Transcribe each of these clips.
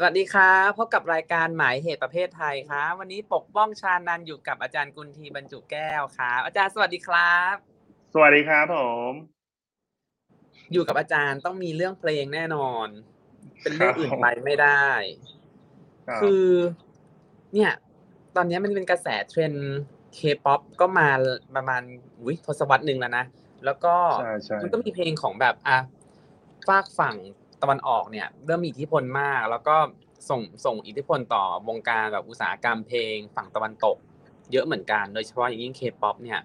สวัสดีครับพบกับรายการหมายเหตุประเพทไทยครับวันนี้ปกป้องชานันอยู่กับอาจารย์กุลทีบรรจุแก้วครับอาจารย์สวัสดีครับ สวัสดีครับผม อยู่กับอาจารย์ต้องมีเรื่องเพลงแน่นอน เป็นเรื่องอื่นไปไม่ได้ครับคือ เนี่ย ตอนนี้มันเป็นกระแส trend K-pop ก็มาประมาณวิทศวรรษหนึ่งแล้วนะ แล้วก็ใช่ใช่มันก็มีเพลงของแบบอะฝากฝั่ง ตะวันออกเนี่ยเริ่มมีอิทธิพลมาก แล้วก็ส่งส่งอิทธิพลต่อวงการแบบอุตสาหกรรมเพลง ฝั่งตะวันตก เยอะเหมือนกัน โดยเฉพาะอย่างยิ่งเคป๊อปเนี่ย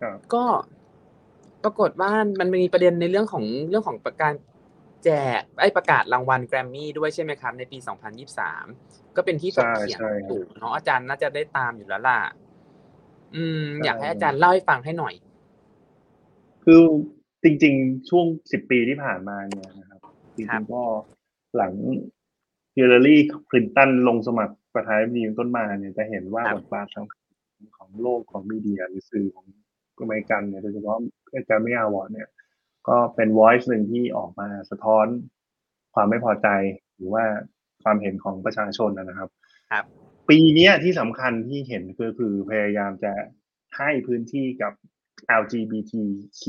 ครับก็ปรากฏว่ามันมีประเด็นในเรื่องของเรื่องของประการแจกไอ้ประกาศรางวัลแกรมมี่ด้วยใช่ไหมครับ ในปี 2023 ก็เป็นที่ถกเถียงใช่ใช่ครับอยู่เนาะอาจารย์น่าจะได้ตามอยู่แล้วล่ะ อืมใช่อยากให้อาจารย์เล่าให้ฟังให้หน่อย คือจริง ๆ ช่วงสิบปีที่ผ่านมาเนี่ยนะครับ จครัริบงๆก็หลังฮิลลารีคลินตันลงสมัครประธานาธิบดีเป็นต้นมาเนี่ยจะเห็นว่าครับบทบาทสำคัญของโลกของมีเดียหรือสื่อของอเมริกันเนี่ยโดยเฉพาะแกรมมี่อวอร์ดเนี่ย ก็เป็น voice หนึ่งที่ออกมาสะท้อนความไม่พอใจหรือว่าความเห็นของประชาชนนะครับ ครับ ปีเนี้ยที่สำคัญที่เห็นก็คือพยายามจะให้พื้นที่กับ LGBTQ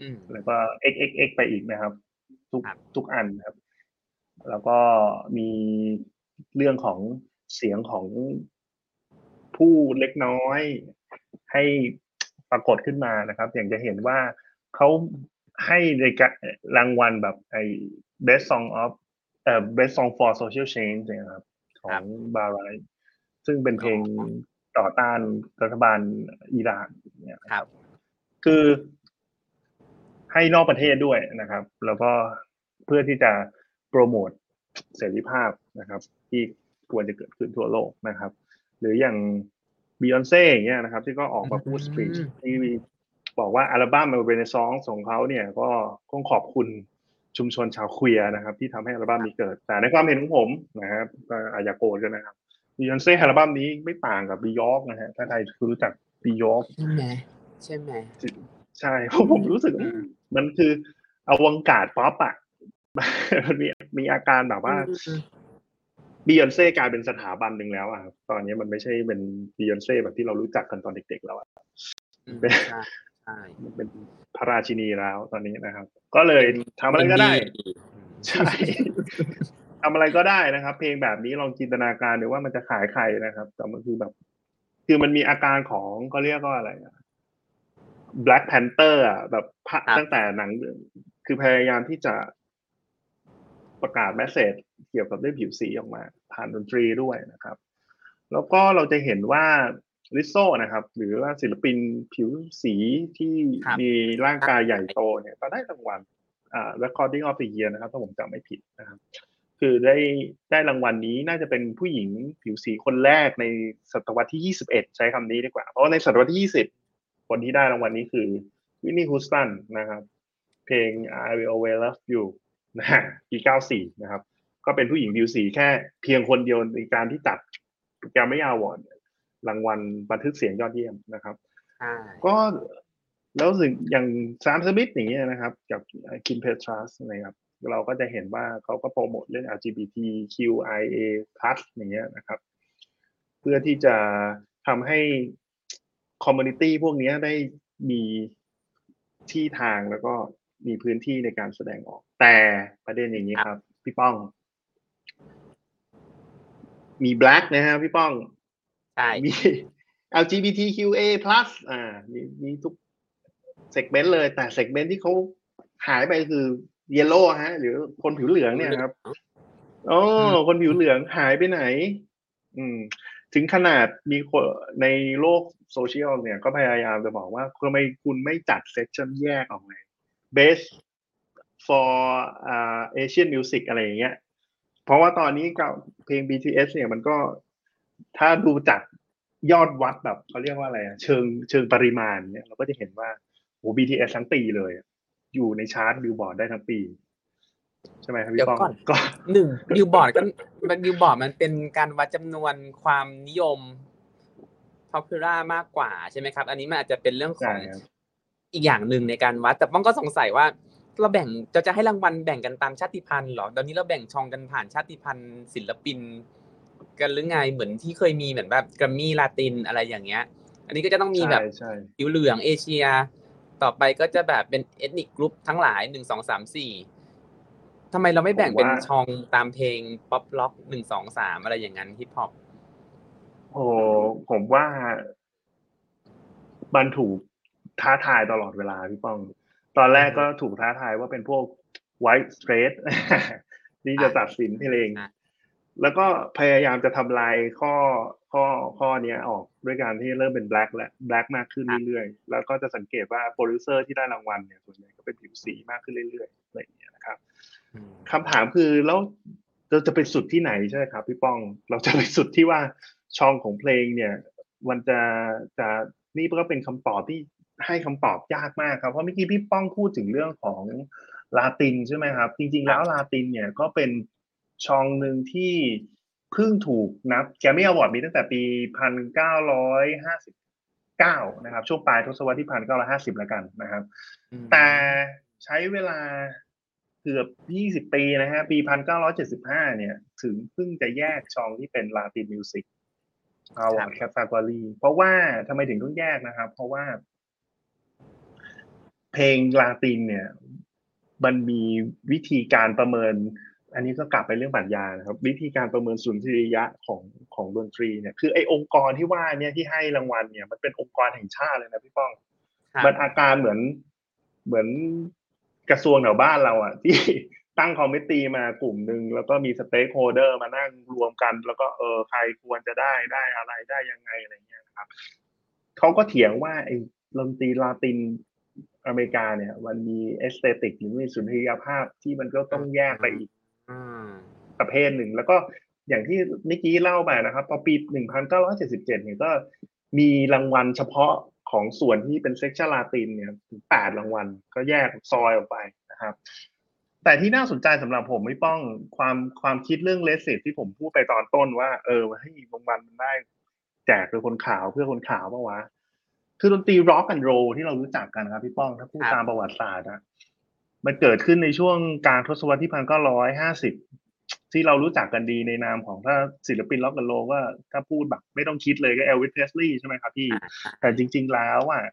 อืมแล้วก็ XXX ไปอีกนะครับ ทุกครับทุกอันครับ แล้วก็มีเรื่องของเสียงของผู้เล็กน้อย ให้ปรากฏขึ้นมานะครับ อย่างจะเห็นว่าเขาให้ในการรางวัลแบบไอ้ best song of เอ่อ best song for social change เนี่ยนะครับของบาไรซึ่งเป็นเพลงต่อต้านรัฐบาลอิหร่านเนี่ยครับ คือ ให้นอกประเทศด้วยนะครับ แล้วก็เพื่อที่จะโปรโมทเสรีภาพนะครับ ที่ควรจะเกิดขึ้นทั่วโลกนะครับ หรืออย่างบียอนเซ่อย่างเงี้ยนะครับ ที่ก็ออกมาพูดอืมสปีชที่บอกว่าอัลบั้มเรเนซองส์ของเขาเนี่ยก็ต้องขอบคุณชุมชนชาว queer นะครับ ที่ทำให้อัลบั้มนี้เกิด แต่ในความเห็นของผมนะครับก็อาจจะโกรธกันนะครับบียอนเซ่อัลบั้มนี้ไม่ต่างกับบียอร์กนะฮะถ้าใครรู้จักบียอร์กใช่ไหมใช่ไหม ใช่เพราะผมรู้สึกว่ามันคือ avant-garde pop อะมันมีมีอาการแบบว่าอืมบียอนเซ่กลายเป็นสถาบันหนึ่งแล้วอะครับตอนนี้มันไม่ใช่เป็นบียอนเซ่แบบที่เรารู้จักกันตอนเด็กๆแล้วอะอืมเป็นใช่ใช่มันเป็นพระราชินีแล้วตอนนี้นะครับ ก็เลยทำอะไรก็ได้ ใช่ทำอะไรก็ได้นะครับ เพลงแบบนี้ลองจินตนาการดูว่ามันจะขายใครนะครับ แต่มันคือแบบ คือมันมีอาการของเขาเรียกว่าอะไรอะ Black Panther อะแบบพะครับตั้งแต่หนัง คือพยายามที่จะประกาศแมสเซจเกี่ยวกับเรื่องผิวสีออกมา ผ่านดนตรีด้วยนะครับ แล้วก็เราจะเห็นว่าลิโซนะครับ หรือว่าศิลปินผิวสีที่ครับมีร่างกายใหญ่โตเนี่ยก็ได้รางวัลอ่า recording of the year นะครับ ถ้าผมจำไม่ผิดนะครับ คือได้ได้รางวัลนี้น่าจะเป็นผู้หญิงผิวสีคนแรกในศตวรรษที่ 21 ใช้คำนี้ดีกว่า เพราะว่าในศตวรรษที่ 20 คนที่ได้รางวัลนี้คือวินนี่ฮูสตันนะครับ เพลง I Will Always Love You นะฮะปี94 นะครับ ก็เป็นผู้หญิงผิวสีแค่เพียงคนเดียวในการที่จัด Grammy Award รางวัลบันทึกเสียงยอดเยี่ยมนะครับใช่ก็แล้วซึ่งอย่างแซมสมิธอย่างเงี้ยนะครับ กับคิมเพทราสนะครับเราก็จะเห็นว่าเขาก็โปรโมทเรื่อง LGBTQIA+ อย่างเงี้ยนะครับ เพื่อที่จะทำให้ community พวกเนี้ยได้มีที่ทางแล้วก็มีพื้นที่ในการแสดงออก แต่ประเด็นอย่างนี้ครับ พี่ป้อง มี black นะฮะพี่ป้องใช่มี LGBTQA+ อ่ามีมีทุก segment เลยแต่ segment ที่เขาหายไปคือ yellow ฮะ หรือคนผิวเหลืองเนี่ยครับโอ้คนผิวเหลืองหายไปไหน อืม ถึงขนาดมีคนในโลกโซเชียลเนี่ยก็พยายามจะบอกว่าทำไมคุณไม่จัด section แยกออกเลย best for อ่า Asian music อะไรอย่างเงี้ย เพราะว่าตอนนี้กับเพลง BTS เนี่ยมันก็ถ้าดูจากยอดวัดแบบเขาเรียกว่าอะไรอะเชิงเชิงปริมาณเนี่ยเราก็จะเห็นว่าโอ้ BTS ทั้งปีเลย อยู่ในชาร์ตบิลบอร์ดได้ทั้งปี ใช่ไหมครับเดี๋ยพี่ป้องก่อนก็หนึ่งบิลบอร์ดก็มันบิลบอร์ดมันเป็นการวัดจำนวนความนิยม popular มากกว่าใช่ไหมครับ อันนี้มันอาจจะเป็นเรื่องขใช่ครับอีกอย่างหนึ่งในการวัด แต่ป้องก็สงสัยว่าเราแบ่งจะจะให้รางวัลแบ่งกันตามชาติพันธุ์เหรอตอนนี้เราแบ่งช่องกันผ่านชาติพันธุ์ศิลปิน กันหรือไงเหมือนที่เคยมีเหมือนแบบแกรมมี่ลาตินอะไรอย่างเงี้ย อันนี้ก็จะต้องมีแบบใช่ใช่ผิวเหลืองเอเชีย ต่อไปก็จะแบบเป็น ethnic group ทั้งหลายหนึ่งสองสามสี่ ทำไมเราไม่แบ่งเป็นช่องตามเพลงป๊อปร็อกหนึ่งสองสามอะไรอย่างนั้นฮิปฮอปโอ้ผมว่ามันถูกท้าทายตลอดเวลาพี่ป้อง ตอนแรกก็ถูกท้าทายว่าเป็นพวก white straight ที่จะตัดสินเพลงแล้วก็พยายามจะทำลายข้อ ข้อข้อเนี้ยออกด้วยการที่เริ่มเป็น black และ black มากขึ้นเรื่อยๆ แล้วก็จะสังเกตว่าโปรดิวเซอร์ที่ได้รางวัลเนี่ยส่วนใหญ่ก็เป็นผิวสีมากขึ้นเรื่อยๆอะไรอย่างเงี้ยนะครับอืมคำถามคือแล้วเราจะไปสุดที่ไหนใช่ไหมครับพี่ป้องเราจะไปสุดที่ว่าช่องของเพลงเนี่ย มันจะจะนี่ก็เป็นคำตอบที่ให้คำตอบยากมากครับเพราะเมื่อกี้พี่ป้องพูดถึงเรื่องของลาตินใช่ไหมครับ จริง ๆ แล้วลาตินเนี่ยก็เป็นช่องหนึ่งที่ เพิ่งถูกนับแกรมมี่อวอร์ดมีตั้งแต่ปีพันเก้าร้อยห้าสิบเก้านะครับ ช่วงปลายทศวรรษที่พันเก้าร้อยห้าสิบแล้วกันนะครับอืมแต่ใช้เวลาเกือบ 20 ปีนะฮะ ปี 1975 เนี่ย ถึงเพิ่งจะแยกช่องที่เป็น Latin music เอา category เพราะว่าทำไมถึงต้องแยกนะครับ เพราะว่า เพลงลาตินเนี่ย มันมีวิธีการประเมิน อันนี้ก็กลับไปเรื่องปรัชญานะครับ วิธีการประเมินสุนทรียะของของดนตรีเนี่ยคือไอ้องค์กรที่ว่าเนี่ยที่ให้รางวัลเนี่ยมันเป็นองค์กรแห่งชาติเลยนะพี่ป้องครับมันอาการเหมือนเหมือนกระทรวงแถวบ้านเราอะ ที่ตั้ง committee มากลุ่มหนึ่งแล้วก็มี stakeholder มานั่งรวมกัน แล้วก็เออใครควรจะได้ได้อะไรได้ยังไงอะไรเงี้ยนะครับเขาก็เถียงว่าไอ้ดนตรีลาตินอเมริกาเนี่ย มันมี aesthetic หรือมีสุนทรียภาพที่มันก็ต้องแยกไปอีกอืม ประเภทหนึ่ง แล้วก็อย่างที่นิกกี้เล่าไปนะครับพอปี1977เนี่ยก็มีรางวัลเฉพาะของส่วนที่เป็น section ลาตินเนี่ยถึง8รางวัลก็แยกซอยออกไปนะครับ แต่ที่น่าสนใจสำหรับผมพี่ป้องความความคิดเรื่อง race ที่ผมพูดไปตอนต้นว่า เออให้รางวัลมันได้แจกโดยคนขาวเพื่อคนขาวปะวะ คือดนตรี rock and roll ที่เรารู้จักกันครับพี่ป้องถ้าพูดตามประวัติศาสตร์อะ มันเกิดขึ้นในช่วงกลางทศวรรษที่พันเก้าร้อยห้าสิบที่เรารู้จักกันดีในนามของถ้าศิลปินร็อกแอนด์โรก็ถ้าพูดแบบไม่ต้องคิดเลยก็เอลวิสเพสลีย์ใช่ไหมครับพี่ แต่จริง ๆ แล้วอะ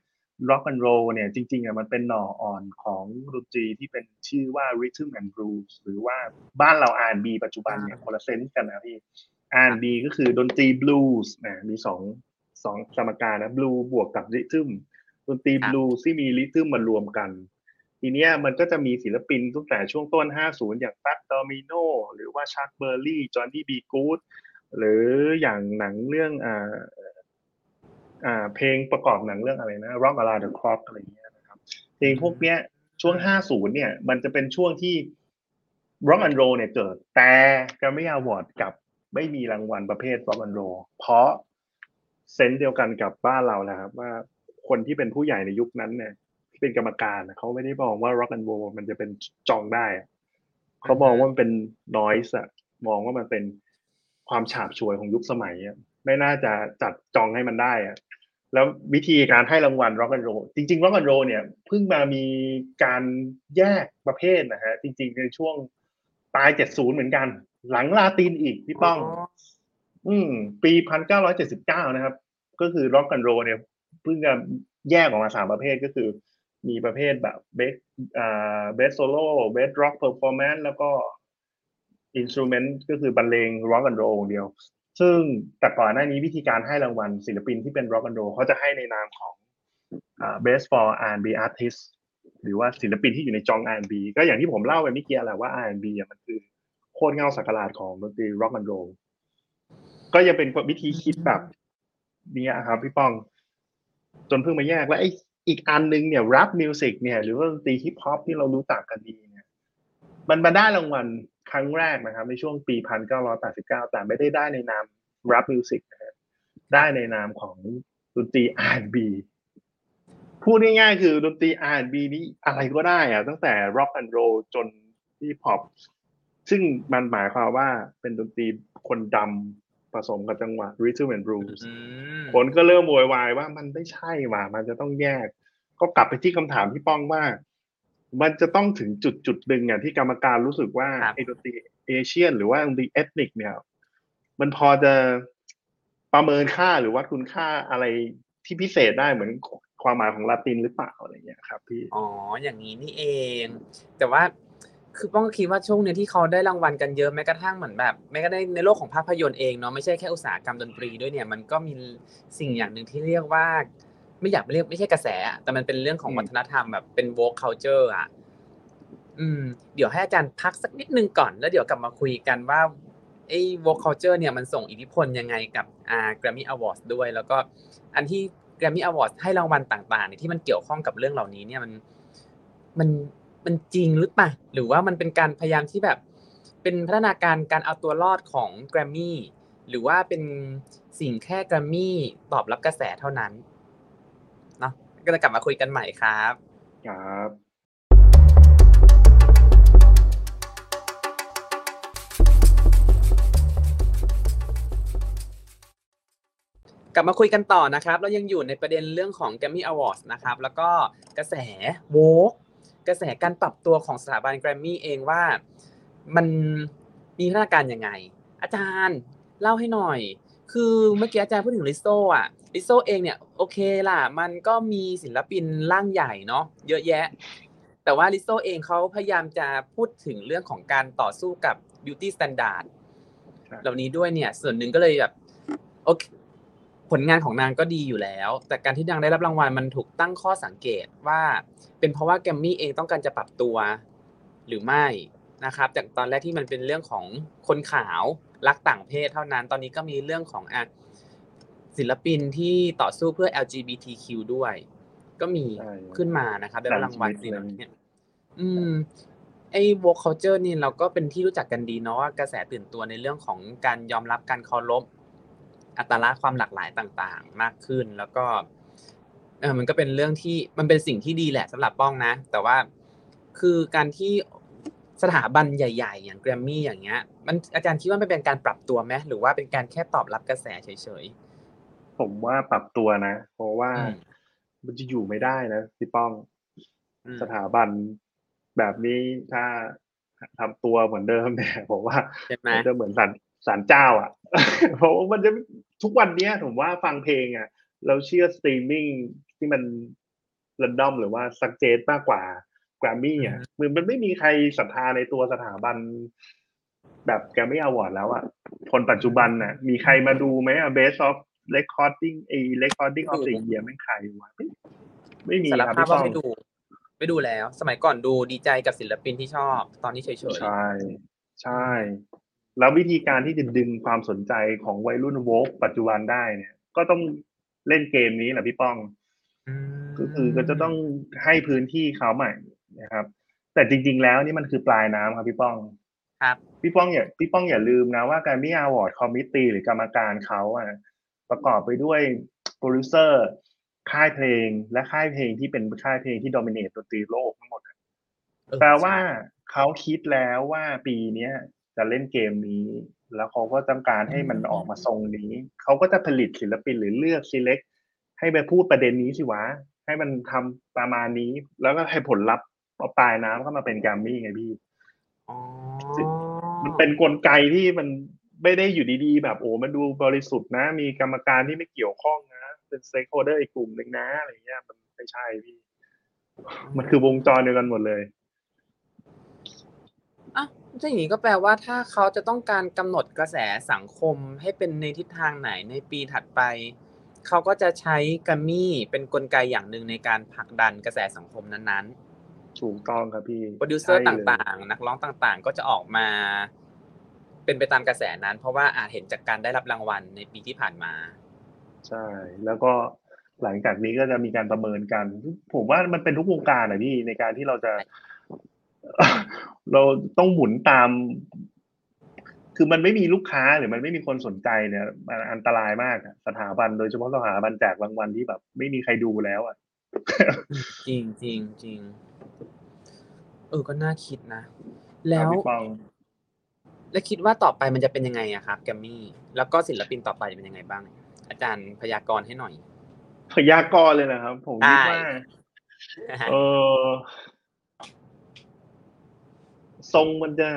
rock and roll เนี่ยจริงๆอะมันเป็นหน่ออ่อนของดนตรีที่เป็นชื่อว่า rhythm and blues หรือว่าบ้านเรา R&B ปัจจุบันเนี่ยคนละเซนส์กันนะพี่ R&B ก็คือดนตรี blues นะมีสองสองสมการนะ blue บวกกับ rhythm ดนตรีครับ blues ที่มี rhythm มารวมกัน ทีเนี้ยมันก็จะมีศิลปินตั้งแต่ช่วงต้น 50 อย่าง Fat Domino หรือว่า Chuck Berry Johnny B. Good หรืออย่างหนังเรื่องอ่าอ่าเพลงประกอบหนังเรื่องอะไรนะ Rock Around the Clock อะไรเงี้ยนะครับเพลงพวกเนี้ยช่วง 50 เนี่ย มันจะเป็นช่วงที่ Rock and Roll เนี่ยเกิด แต่ Grammy Award กลับไม่มีรางวัลประเภท Rock and Roll เพราะเซนส์เดียวกันกับบ้านเราแหละครับว่าคนที่เป็นผู้ใหญ่ในยุคนั้นเนี่ย เป็นกรรมการน่ะเขาไม่ได้มองว่า Rock and Roll มันจะเป็นจองได้อะเขามองว่ามันเป็น noise อะมองว่ามันเป็นความฉาบฉวยของยุคสมัยอะไม่น่าจะจัดจองให้มันได้อะแล้ววิธีการให้รางวัล Rock and Roll จริงๆ Rock and Roll เนี่ยเพิ่งมามีการแยกประเภทนะฮะจริง ๆ ในช่วงปลาย70เหมือนกัน หลังลาตินอีกพี่ป้อง อืม ปีพันเก้าร้อยเจ็ดสิบเก้านะครับ ก็คือ rock and roll เนี่ยเพิ่งจะแยกออกมาสามประเภทก็คือ มีประเภทแบบ best อ่า best solo best rock performance แล้วก็ instrument ก็คือบรรเลง rock and roll เดียว ซึ่งแต่ก่อนหน้านี้วิธีการให้รางวัลศิลปินที่เป็น rock and roll เขาจะให้ในนามของอ่า Best for R&B Artist หรือว่าศิลปินที่อยู่ใน genre R&B ก็อย่างที่ผมเล่าไปเมื่อกี้แหละว่า R&B อะมันคือโคตรเหง้าศักราชของดนตรี rock and roll ก็ยังเป็นวิธีคิดแบบเนี้ยครับพี่ป้อง จนเพิ่งมาแยกแล้วไอ้ อีกอันนึงเนี่ยรั p มิวสิกเนี่ย หรือว่าดนตรีฮิปฮอปที่เรารู้จักกันดีเนี่ย มันมาได้รางวัลครั้งแรกนะครับ ในช่วงปีพันเก้าร้อยแปดสิบเก้าแต่ไม่ได้ได้ในนามรั p มิวสิกนะฮะได้ในนามของดนตรี R&B พูดง่ายๆคือดนตรี R&B นี้อะไรก็ได้อะตั้งแต่ rock and roll จนที่ป๊อปซึ่งมันหมายความว่าเป็นดนตรีคนดำ ผสมกับจังหวะ rhythm and blues อืมคนก็เริ่มโวยวายว่ามันไม่ใช่ว่ะมันจะต้องแยก ก็กลับไปที่คำถามพี่ป้องว่า มันจะต้องถึงจุดจุดหนึ่งอะที่กรรมการรู้สึกว่าครับไอ้ดนตรี Asian หรือว่าดนตรี ethnic เนี่ย มันพอจะประเมินค่าหรือวัดคุณค่าอะไรที่พิเศษได้เหมือนความหมายของ Latin หรือเปล่าอะไรเงี้ยครับพี่ อ๋อ อย่างนี้นี่เอง แต่ว่า คือป้องก็คิดว่าช่วงเนี้ยที่เขาได้รางวัลกันเยอะแม้กระทั่งเหมือนแบบแม้กระทั่งในโลกของภาพยนตร์เองเนาะไม่ใช่แค่อุตสาหกรรมดนตรีด้วยเนี่ยมันก็มีสิ่งอย่างหนึ่งที่เรียกว่า ไม่อยากเรียกไม่ใช่กระแสอะแต่มันเป็นเรื่องของวัฒนธรรมแบบเป็น woke culture อะอืม เดี๋ยวให้อาจารย์พักสักนิดนึงก่อน แล้วเดี๋ยวกลับมาคุยกันว่าไอ้ woke culture เนี่ยมันส่งอิทธิพลยังไงกับอ่า Grammy Awards ด้วย แล้วก็อันที่ Grammy Awards ให้รางวัลต่างๆเนี่ยที่มันเกี่ยวข้องกับเรื่องเหล่านี้เนี่ยมันมัน มันจริงหรือเปล่าหรือว่ามันเป็นการพยายามที่แบบ เป็นพัฒนาการการเอาตัวรอดของ Grammy หรือว่าเป็นสิ่งแค่ Grammy ตอบรับกระแสเท่านั้นเนาะก็จะกลับมาคุยกันใหม่ครับ ครับกลับมาคุยกันต่อนะครับ เรายังอยู่ในประเด็นเรื่องของ Grammy Awards นะครับ แล้วก็กระแสโวก กระแสการปรับตัวของสถาบัน Grammy เองว่ามันมีพัฒนาการยังไง อาจารย์เล่าให้หน่อย คือเมื่อกี้อาจารย์พูดถึงลิโซอะลิโซเองเนี่ยโอเคล่ะ มันก็มีศิลปินร่างใหญ่เนาะเยอะแยะ แต่ว่าลิโซเองเขาพยายามจะพูดถึงเรื่องของการต่อสู้กับ beauty standard ครับเหล่านี้ด้วยเนี่ย ส่วนหนึ่งก็เลยแบบโอเค ผลงานของนางก็ดีอยู่แล้ว แต่การที่นางได้รับรางวัลมันถูกตั้งข้อสังเกตว่า เป็นเพราะว่าแกรมมี่เองต้องการจะปรับตัวหรือไม่นะครับจากตอนแรกที่มันเป็นเรื่องของคนขาวรักต่างเพศเท่านั้น ตอนนี้ก็มีเรื่องของอะศิลปินที่ต่อสู้เพื่อ LGBTQ ด้วย ก็มีใช่ขึ้นมานะครับได้รับรางวัลหลายชีสิ่วิงตเหเลยล่านี้อืมไอ้ woke culture นี่เราก็เป็นที่รู้จักกันดีเนาะว่ากระแสตื่นตัวในเรื่องของการยอมรับการเคารพ อัตลักษณ์ความหลากหลายต่างๆ มากขึ้น แล้วก็เออมันก็เป็นเรื่องที่มันเป็นสิ่งที่ดีแหละสำหรับป้องนะ แต่ว่าคือการที่สถาบันใหญ่ ๆ อย่างแกรมมี่อย่างเงี้ย มันอาจารย์คิดว่ามันเป็นการปรับตัวไหมหรือว่าเป็นการแค่ตอบรับกระแสเฉยผมว่าปรับตัวนะ เพราะว่าอืมมันจะอยู่ไม่ได้นะพี่ป้องๆอืมสถาบันแบบนี้ถ้าทำตัวเหมือนเดิมเนี่ยผมว่าใช่ไหมมันจะเหมือนสัน สารเจ้าอะเพราะว่ามันจะทุกวันเนี้ยผมว่าฟังเพลงอะ เราเชื่อสตรีมมิ่งที่มันรันดอมหรือว่าสักเจตมากกว่าแกรมมี่อะมันมันไม่มีใครศรัทธาในตัวสถาบัน แบบแกรมมี่อวอร์ดแล้วอะคนปัจจุบันน่ะ มีใครมาดูไหมอะ Best of Recording ไอ้ Recording of the Year ไม่งใครวะไม่ไม่มีสารครับภาพพี่ป้ว่าองไม่ดู ไม่ดูแล้ว สมัยก่อนดูดีใจกับศิลปินที่ชอบ ตอนนี้เฉยๆใช่ ใช่ แล้ววิธีการที่จะดึงความสนใจของวัยรุ่นโวกปัจจุบันได้เนี่ย ก็ต้องเล่นเกมนี้แหละพี่ป้องอืมก็คือก็จะต้องให้พื้นที่เขาใหม่นะครับ แต่จริง ๆ แล้วนี่มันคือปลายน้ำครับพี่ป้อง ครับ พี่ป้องอย่าพี่ป้องอย่าลืมนะว่าการมิอาวอร์ดคอมมิตี้หรือกรรมการเขาอะประกอบไปด้วยโปรดิวเซอร์ค่ายเพลงและค่ายเพลงที่เป็นค่ายเพลงที่ dominate ดนตรีโลกทั้งหมดเออแปลว่าใช่เขาคิดแล้วว่าปีเนี้ย จะเล่นเกมนี้ แล้วเขาก็ต้องการให้มันออกมาทรงนี้ เขาก็จะผลิตศิลปินหรือเลือก select ให้ไปพูดประเด็นนี้สิวะ ให้มันทำประมาณนี้ แล้วก็ให้ผลลัพธ์เอาปลายน้ำก็มาเป็นแกรมมี่ไงพี่อ๋อมันเป็นกลไกที่มันไม่ได้อยู่ดีๆ แบบโอ้มันดูบริสุทธิ์นะ มีกรรมการที่ไม่เกี่ยวข้องนะ เป็น stakeholder อีกกลุ่มหนึ่งนะอะไรเงี้ย มันไม่ใช่พี่ มันคือวงจรเดียวกันหมดเลยอะ ถ้าอย่างนี้ก็แปลว่าถ้าเขาจะต้องการกำหนดกระแสสังคมให้เป็นในทิศทางไหนในปีถัดไป เขาก็จะใช้แกรมมี่เป็นกลไกอย่างหนึ่งในการผลักดันกระแสสังคมนั้นถูกต้องครับพี่ๆโปรดิวเซอร์ใช่ตลย่างๆ นักร้องต่างๆ ก็จะออกมา เป็นไปตามกระแสนั้น เพราะว่าอาจเห็นจากการได้รับรางวัลในปีที่ผ่านมา ใช่ แล้วก็หลังจากนี้ก็จะมีการประเมินกัน ผมว่ามันเป็นทุกวงการอะพี่ในการที่เราจะ เราต้องหมุนตาม คือมันไม่มีลูกค้าหรือมันไม่มีคนสนใจเนี่ยมันอันตรายมากอะสถาบันโดยเฉพาะสถาบันแจกรางวัลที่แบบ ไม่มีใครดูแล้ว อะ จริงจริงจริงเออก็น่าคิดนะ แล้วครับพี่ปองแล้วคิดว่าต่อไปมันจะเป็นยังไงอะครับแกรมมี่ แล้วก็ศิลปินต่อไปจะเป็นยังไงบ้าง อาจารย์พยากรณ์ให้หน่อย พยากรณ์เลยนะครับ ผมคิดว่าเออ ทรงมันจะ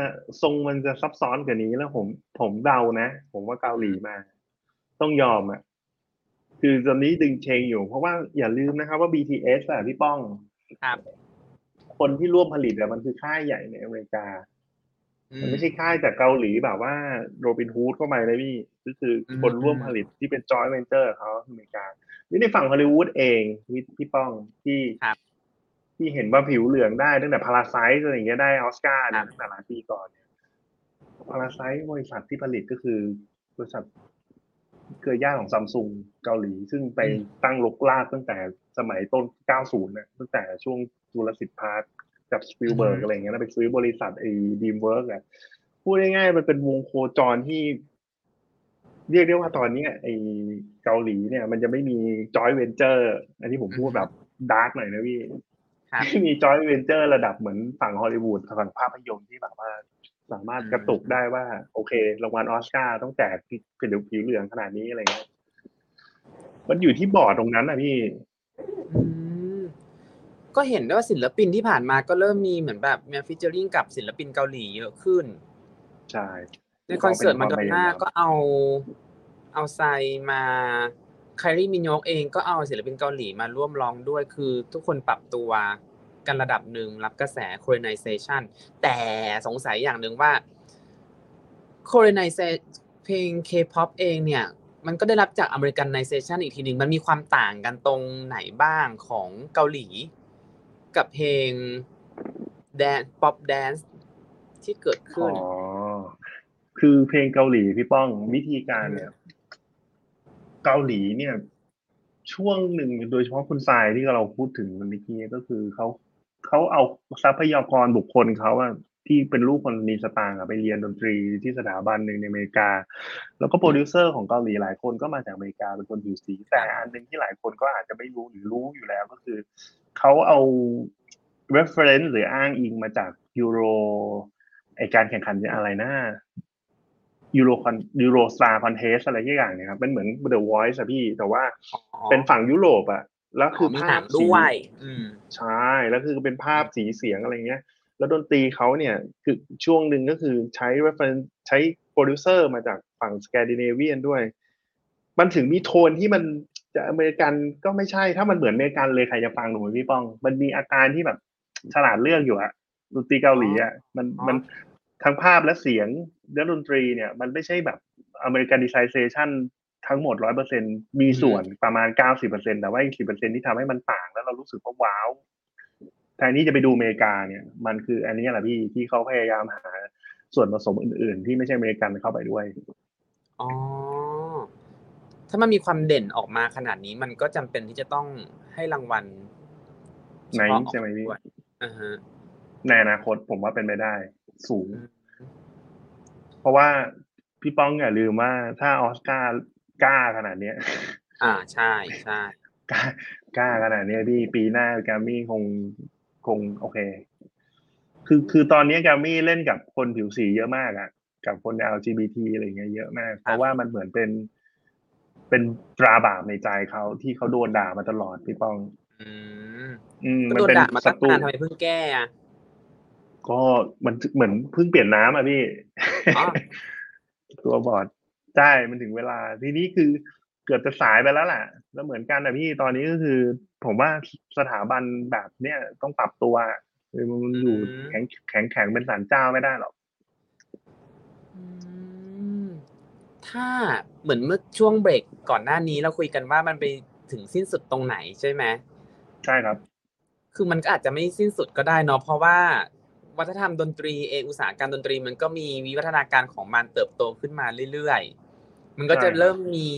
ทรงมันจะซับซ้อนกว่านี้แล้วผม ผมเดานะ ผมว่าเกาหลีมา ต้องยอมอะคือตอนนี้ดึงเชงอยู่ เพราะว่าอย่าลืมนะครับว่า BTS อะพี่ป้องครับ คนที่ร่วมผลิตอะมันคือค่ายใหญ่ในอเมริกาอืม มันไม่ใช่ค่ายจากเกาหลีแบบว่าโรบินฮูดเข้ามาเลยพี่ก็คืออมคนร่วมผลิตที่เป็นจอยเวนเจอร์เขาอเมริกานี่ในฝั่งฮอลลีวูดเองพี่พี่ป้องที่ครับ ที่เห็นว่าผิวเหลืองได้ตั้งแต่พาราไซต์อะไรอย่างเงี้ยได้ออสการ์เนี่ยตั้งแต่หลายปีก่อนเนี่ยพาราไซต์บริษัทที่ผลิตก็คือบริษัทเครือญาติของซัมซุงเกาหลี ซึ่งไปตั้งรกรากตั้งแต่สมัยต้น 90เนี่ยตั้งแต่ช่วง Jurassic Park กับสปิลเบิร์กอะไรอย่างเงี้ยแล้วไปซื้อบริษัทไอ้ DreamWorks อะพูดง่ายๆมันเป็นวงโคจรที่ เรียกได้ว่าตอนเนี้ยไอ้เกาหลีเนี่ย มันจะไม่มีจอยเวนเจอร์ อันที่ผมพูดแบบ dark หน่อยนะพี่ ครับไม่มีจอยเวนเจอร์ระดับเหมือนฝั่งฮอลลีวูดฝั่งภาพยนตร์ที่แบบว่าสามารถกระตุกได้ว่า โอเครางวัลออสการ์ต้องแจกผิวผิวเหลืองขนาดนี้อะไรเงี้ยมันอยู่ที่บอร์ดตรงนั้นนะพี่อืมก็เห็นได้ว่าศิลปินที่ผ่านมาก็เริ่มมีเหมือนแบบมีฟิชเจอริงกับศิลปินเกาหลีเยอะขึ้น ใช่ ในคอนเสิร์ตก็มาเป็นดอนความพยายามน่าก็เอาเอาไซมา ไคลรี่มินโยกเองก็เอาศิลปินเกาหลีมาร่วมร้องด้วยคือทุกคนปรับตัวกันระดับหนึ่งรับกระแส colonization แต่สงสัยอย่างหนึ่งว่า colonization เพลง K-pop เองเนี่ย มันก็ได้รับจาก Americanization อีกทีหนึ่งมันมีความต่างกันตรงไหนบ้างของเกาหลี กับเพลงแดนซ์ป๊อปแดนซ์ที่เกิดอ๋ขึ้อนคือเพลงเกาหลีพี่ป้องวิธีการเนี่ย เกาหลีเนี่ย ช่วงหนึ่งโดยเฉพาะคุณทรายที่เราพูดถึงเมื่อกี้ก็คือเขาเขาเอาทรัพยากรบุคคลเขาอะที่เป็นลูกคนมีสตางค์อะไปเรียนดนตรีที่สถาบันหนึ่งในอเมริกา แล้วก็โปรดิวเซอร์ของเกาหลีหลายคนก็มาจากอเมริกาเป็นคนผิวสีแต่อันหนึ่งที่หลายคนก็อาจจะไม่รู้หรือรู้อยู่แล้วก็คือเขาเอา reference หรืออ้างอิงมาจากยูโรไอการแข่งขันอะไรนะ ยูโรคอนยูโรสตาร์คอนเทสอะไรที่อย่างเนี่ยครับเป็นเหมือน The Voice อะพี่ แต่ว่าอ๋อเป็นฝั่งยุโรปอะแล้วคือมีภาหนัพงสีด้วยอืมใช่แล้วคือเป็นภาพสีเสียงอะไรเงี้ย แล้วดนตรีเขาเนี่ยคือช่วงหนึ่งก็คือใช้ reference ใช้โปรดิวเซอร์มาจากฝั่งสแกนดิเนเวียนด้วย มันถึงมีโทนที่มันจะอเมริกันก็ไม่ใช่ถ้ามันเหมือนอเมริกันเลยใครจะฟังหนูพี่ป้อง มันมีอาการที่แบบฉลาดเลือกอยู่อะดนตรีเกาหลีอะมันอ๋อมันทั้งภาพและเสียง และดนตรีเนี่ยมันไม่ใช่แบบ Americanization ทั้งหมดร้อยเปอร์เซ็นมีส่วนประมาณเก้าสิบเปอร์เซ็นแต่ว่าอีกสิบเปอร์เซ็นที่ทำให้มันต่างแล้วเรารู้สึกว่าว้าวแทนที่จะไปดูอเมริกาเนี่ย มันคืออันนี้แหละพี่ที่เขาพยายามหาส่วนผสมอื่น ๆ ที่ไม่ใช่อเมริกันเข้าไปด้วยอ๋อถ้ามันมีความเด่นออกมาขนาดนี้ มันก็จำเป็นที่จะต้องให้รางวัลเฉในพาะออกใช่ไหมพี่ด้วยอ่าฮะในอนาคตผมว่าเป็นไปได้ สูงอืม เพราะว่าพี่ป้องอย่าลืมว่าถ้าออสการ์กล้าขนาดเนี้ย อ่าใช่ใช่กล้ากล้าขนาดเนี้ยพี่ปีหน้าแกรมมี่คงคงโอเค คือคือตอนนี้แกรมมี่เล่นกับคนผิวสีเยอะมากอะกับคน LGBT อะไรเงี้ยเยอะมาก เพราะว่ามันเหมือนเป็น เป็นตราบาปในใจเขาที่เขาโดนด่ามาตลอดพี่ป้อง อืมอืมก็มันโดนเป็นด่ามาศัตั้งตรูนานทำไมเพิ่งแก้อะ ก็มันเหมือนเพิ่งเปลี่ยนน้ำอะพี่อ๋อตัวบอร์ดใช่มันถึงเวลา ทีนี้คือเกือบจะสายไปแล้วแหละแล้วเหมือนกันนะพี่ตอนนี้ก็คือ ผมว่าสถาบันแบบเนี้ยต้องปรับตัวคือมันอยู่แข็งแข็งแข็งเป็นสารเจ้าไม่ได้หรอกอืมถ้าเหมือนเมื่อช่วงเบรกก่อนหน้านี้เราคุยกันว่ามันไปถึงสิ้นสุดตรงไหนใช่ไหมใช่ครับ คือมันก็อาจจะไม่สิ้นสุดก็ได้เนาะเพราะว่า วัฒนธรรมดนตรีเองอุตสาหกรรมดนตรีมันก็มีวิวัฒนาการของมันเติบโตขึ้นมาเรื่อยๆ มันก็จะใช่ครับเริ่มมี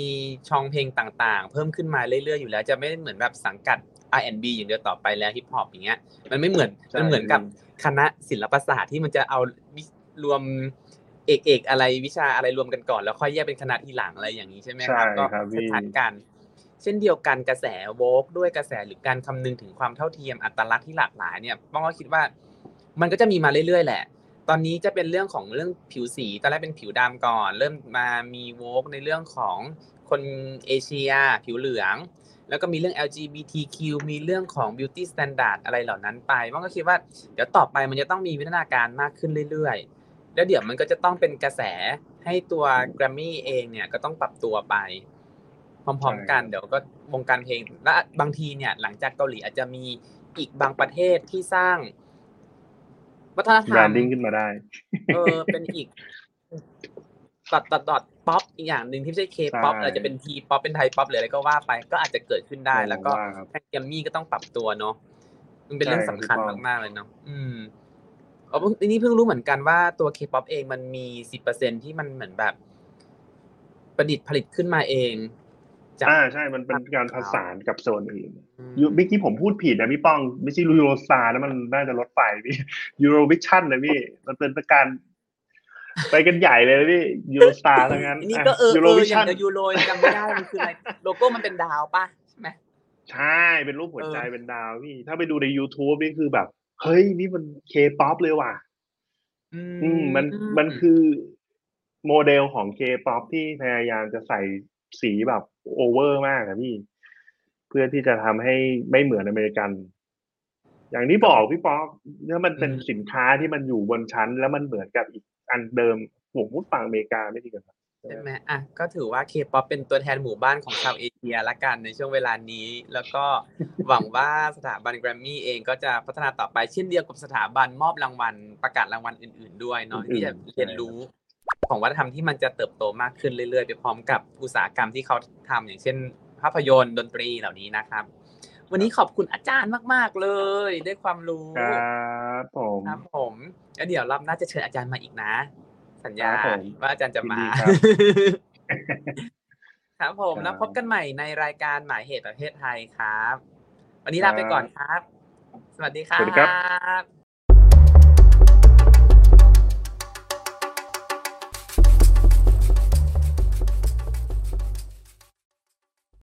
ช่องเพลงต่างๆ เพิ่มขึ้นมาเรื่อยๆอยู่แล้ว จะไม่ได้เหมือนแบบสังกัด R&B อย่างเดียวต่อไปแล้วฮิปฮอปอย่างเงี้ยมันไม่เหมือนใช่มันเหมือนกับคณะศิลปศาสตร์ที่มันจะเอาวิรวมเอกเอกอะไรวิชาอะไรรวมกันก่อน แล้วค่อยแยกเป็นคณะทีหลังอะไรอย่างนี้ใช่ไหมครับใช่ก็ครับพี่คล้ายๆกันเช่นเดียวกันกระแสโวกด้วยกระแสหรือการคำนึงถึงความเท่าเทียมอัตลักษณ์ที่หลากหลายเนี่ยป้องก็คิดว่า มันก็จะมีมาเรื่อยๆแหละ ตอนนี้จะเป็นเรื่องของเรื่องผิวสีตอนแรกเป็นผิวดำก่อน เริ่มมามีโวกในเรื่องของคนเอเชีย ผิวเหลือง แล้วก็มีเรื่อง LGBTQ มีเรื่องของ beauty standard อะไรเหล่านั้นไปมันก็คิดว่าเดี๋ยวต่อไปมันจะต้องมีวิวัฒนาการมากขึ้นเรื่อยๆ แล้วเดี๋ยวมันก็จะต้องเป็นกระแสให้ตัว Grammy เองเนี่ยก็ต้องปรับตัวไป พร้อมๆกันเดี๋ยวก็วงการเพลงและบางทีเนี่ยหลังจากเกาหลีอาจจะมีอีกบางประเทศที่สร้าง วัฒนธรรมนดิ้งขึ้นมาได้ เออ เป็นอีก dot dot dot pop อีกอย่างหนึ่งที่ไม่ใช่เคป๊อปใช่อาจจะเป็น T-pop เป็นไทยป๊อปหรืออะไรก็ว่าไป ก็อาจจะเกิดขึ้นได้แล้วก็ว่าครับทางแกรมมี่ก็ต้องปรับตัวเนาะมันเป็นเรื่องใช่สำคัญถูกต้องมากๆเลยเนาะอืมอ๋อเพิ่งนี่เพิ่งรู้เหมือนกันว่าตัวเคป๊อปเองมันมีสิบเปอร์เซ็นที่มันเหมือนแบบ ประดิษฐ์ผลิตขึ้นมาเอง จากอ่าใช่มันเป็นการผสานกับโซนอื่นอืมยูเมื่อกี้ผมพูดผิดนะพี่ป้อง ไม่ใช่ยูโรสตาร์นะมันน่าจะรถไฟพี่ยูโรวิชั่นนะพี่มันเป็นการไปกันใหญ่เลยนะพี่ยูโรสตาร์ทั้งนั้นนี่ก็เออยูเอโรอวิอย่าชั่งนเดียวยูโรยังจำไม่ได้มันคืออะไรโลโก้มันเป็นดาวป่ะใช่ไหมใช่เป็นรูปหัวใจเออเป็นดาวพี่ ถ้าไปดูใน YouTube นี่คือแบบ เฮ้ย นี่มันเคป๊อปเลยว่ะ อือืมมันมันคือโมเดลของเคป๊อปที่พยายามจะใส่ สีแบบโอเวอร์มากอะพี่ เพื่อที่จะทำให้ไม่เหมือนอเมริกัน อย่างที่บอกพี่ป๊อกถ้ามันเป็นสินค้าที่มันอยู่บนชั้น แล้วมันเหมือนกับอีกอันเดิมผมพูดฟังอเมริกาไม่ดีกันครับใช่ไหมอะก็ถือว่าเคป๊อปเป็นตัวแทนหมู่บ้านของชาวเอเชียละกันในช่วงเวลานี้ แล้วก็หวังว่าสถาบันแกรมมี่เองก็จะพัฒนาต่อไปเช่นเดียวกับสถาบันมอบรางวัลประกาศรางวัลอื่น ๆ ด้วยเนาะอื่นๆที่จะเรียนรู้ ของวัฒนธรรมที่มันจะเติบโตมากขึ้นเรื่อยๆ ไปพร้อมกับอุตสาหกรรมที่เขาทำอย่างเช่น ภาพยนตร์ดนตรีเหล่านี้นะครับ วันนี้ขอบคุณอาจารย์มากๆเลยได้ความรู้ครับผมครับผมแล้วเดี๋ยวรอบหน้าจะเชิญอาจารย์มาอีกนะ สัญญาครับผมว่าอาจารย์จะมายินดีครับครับผมครับแล้วพบกันใหม่ในรายการหมายเหตุประเทศไทยครับ วันนี้ลาไปก่อนครับ สวัสดีครัสวัสดีครับบ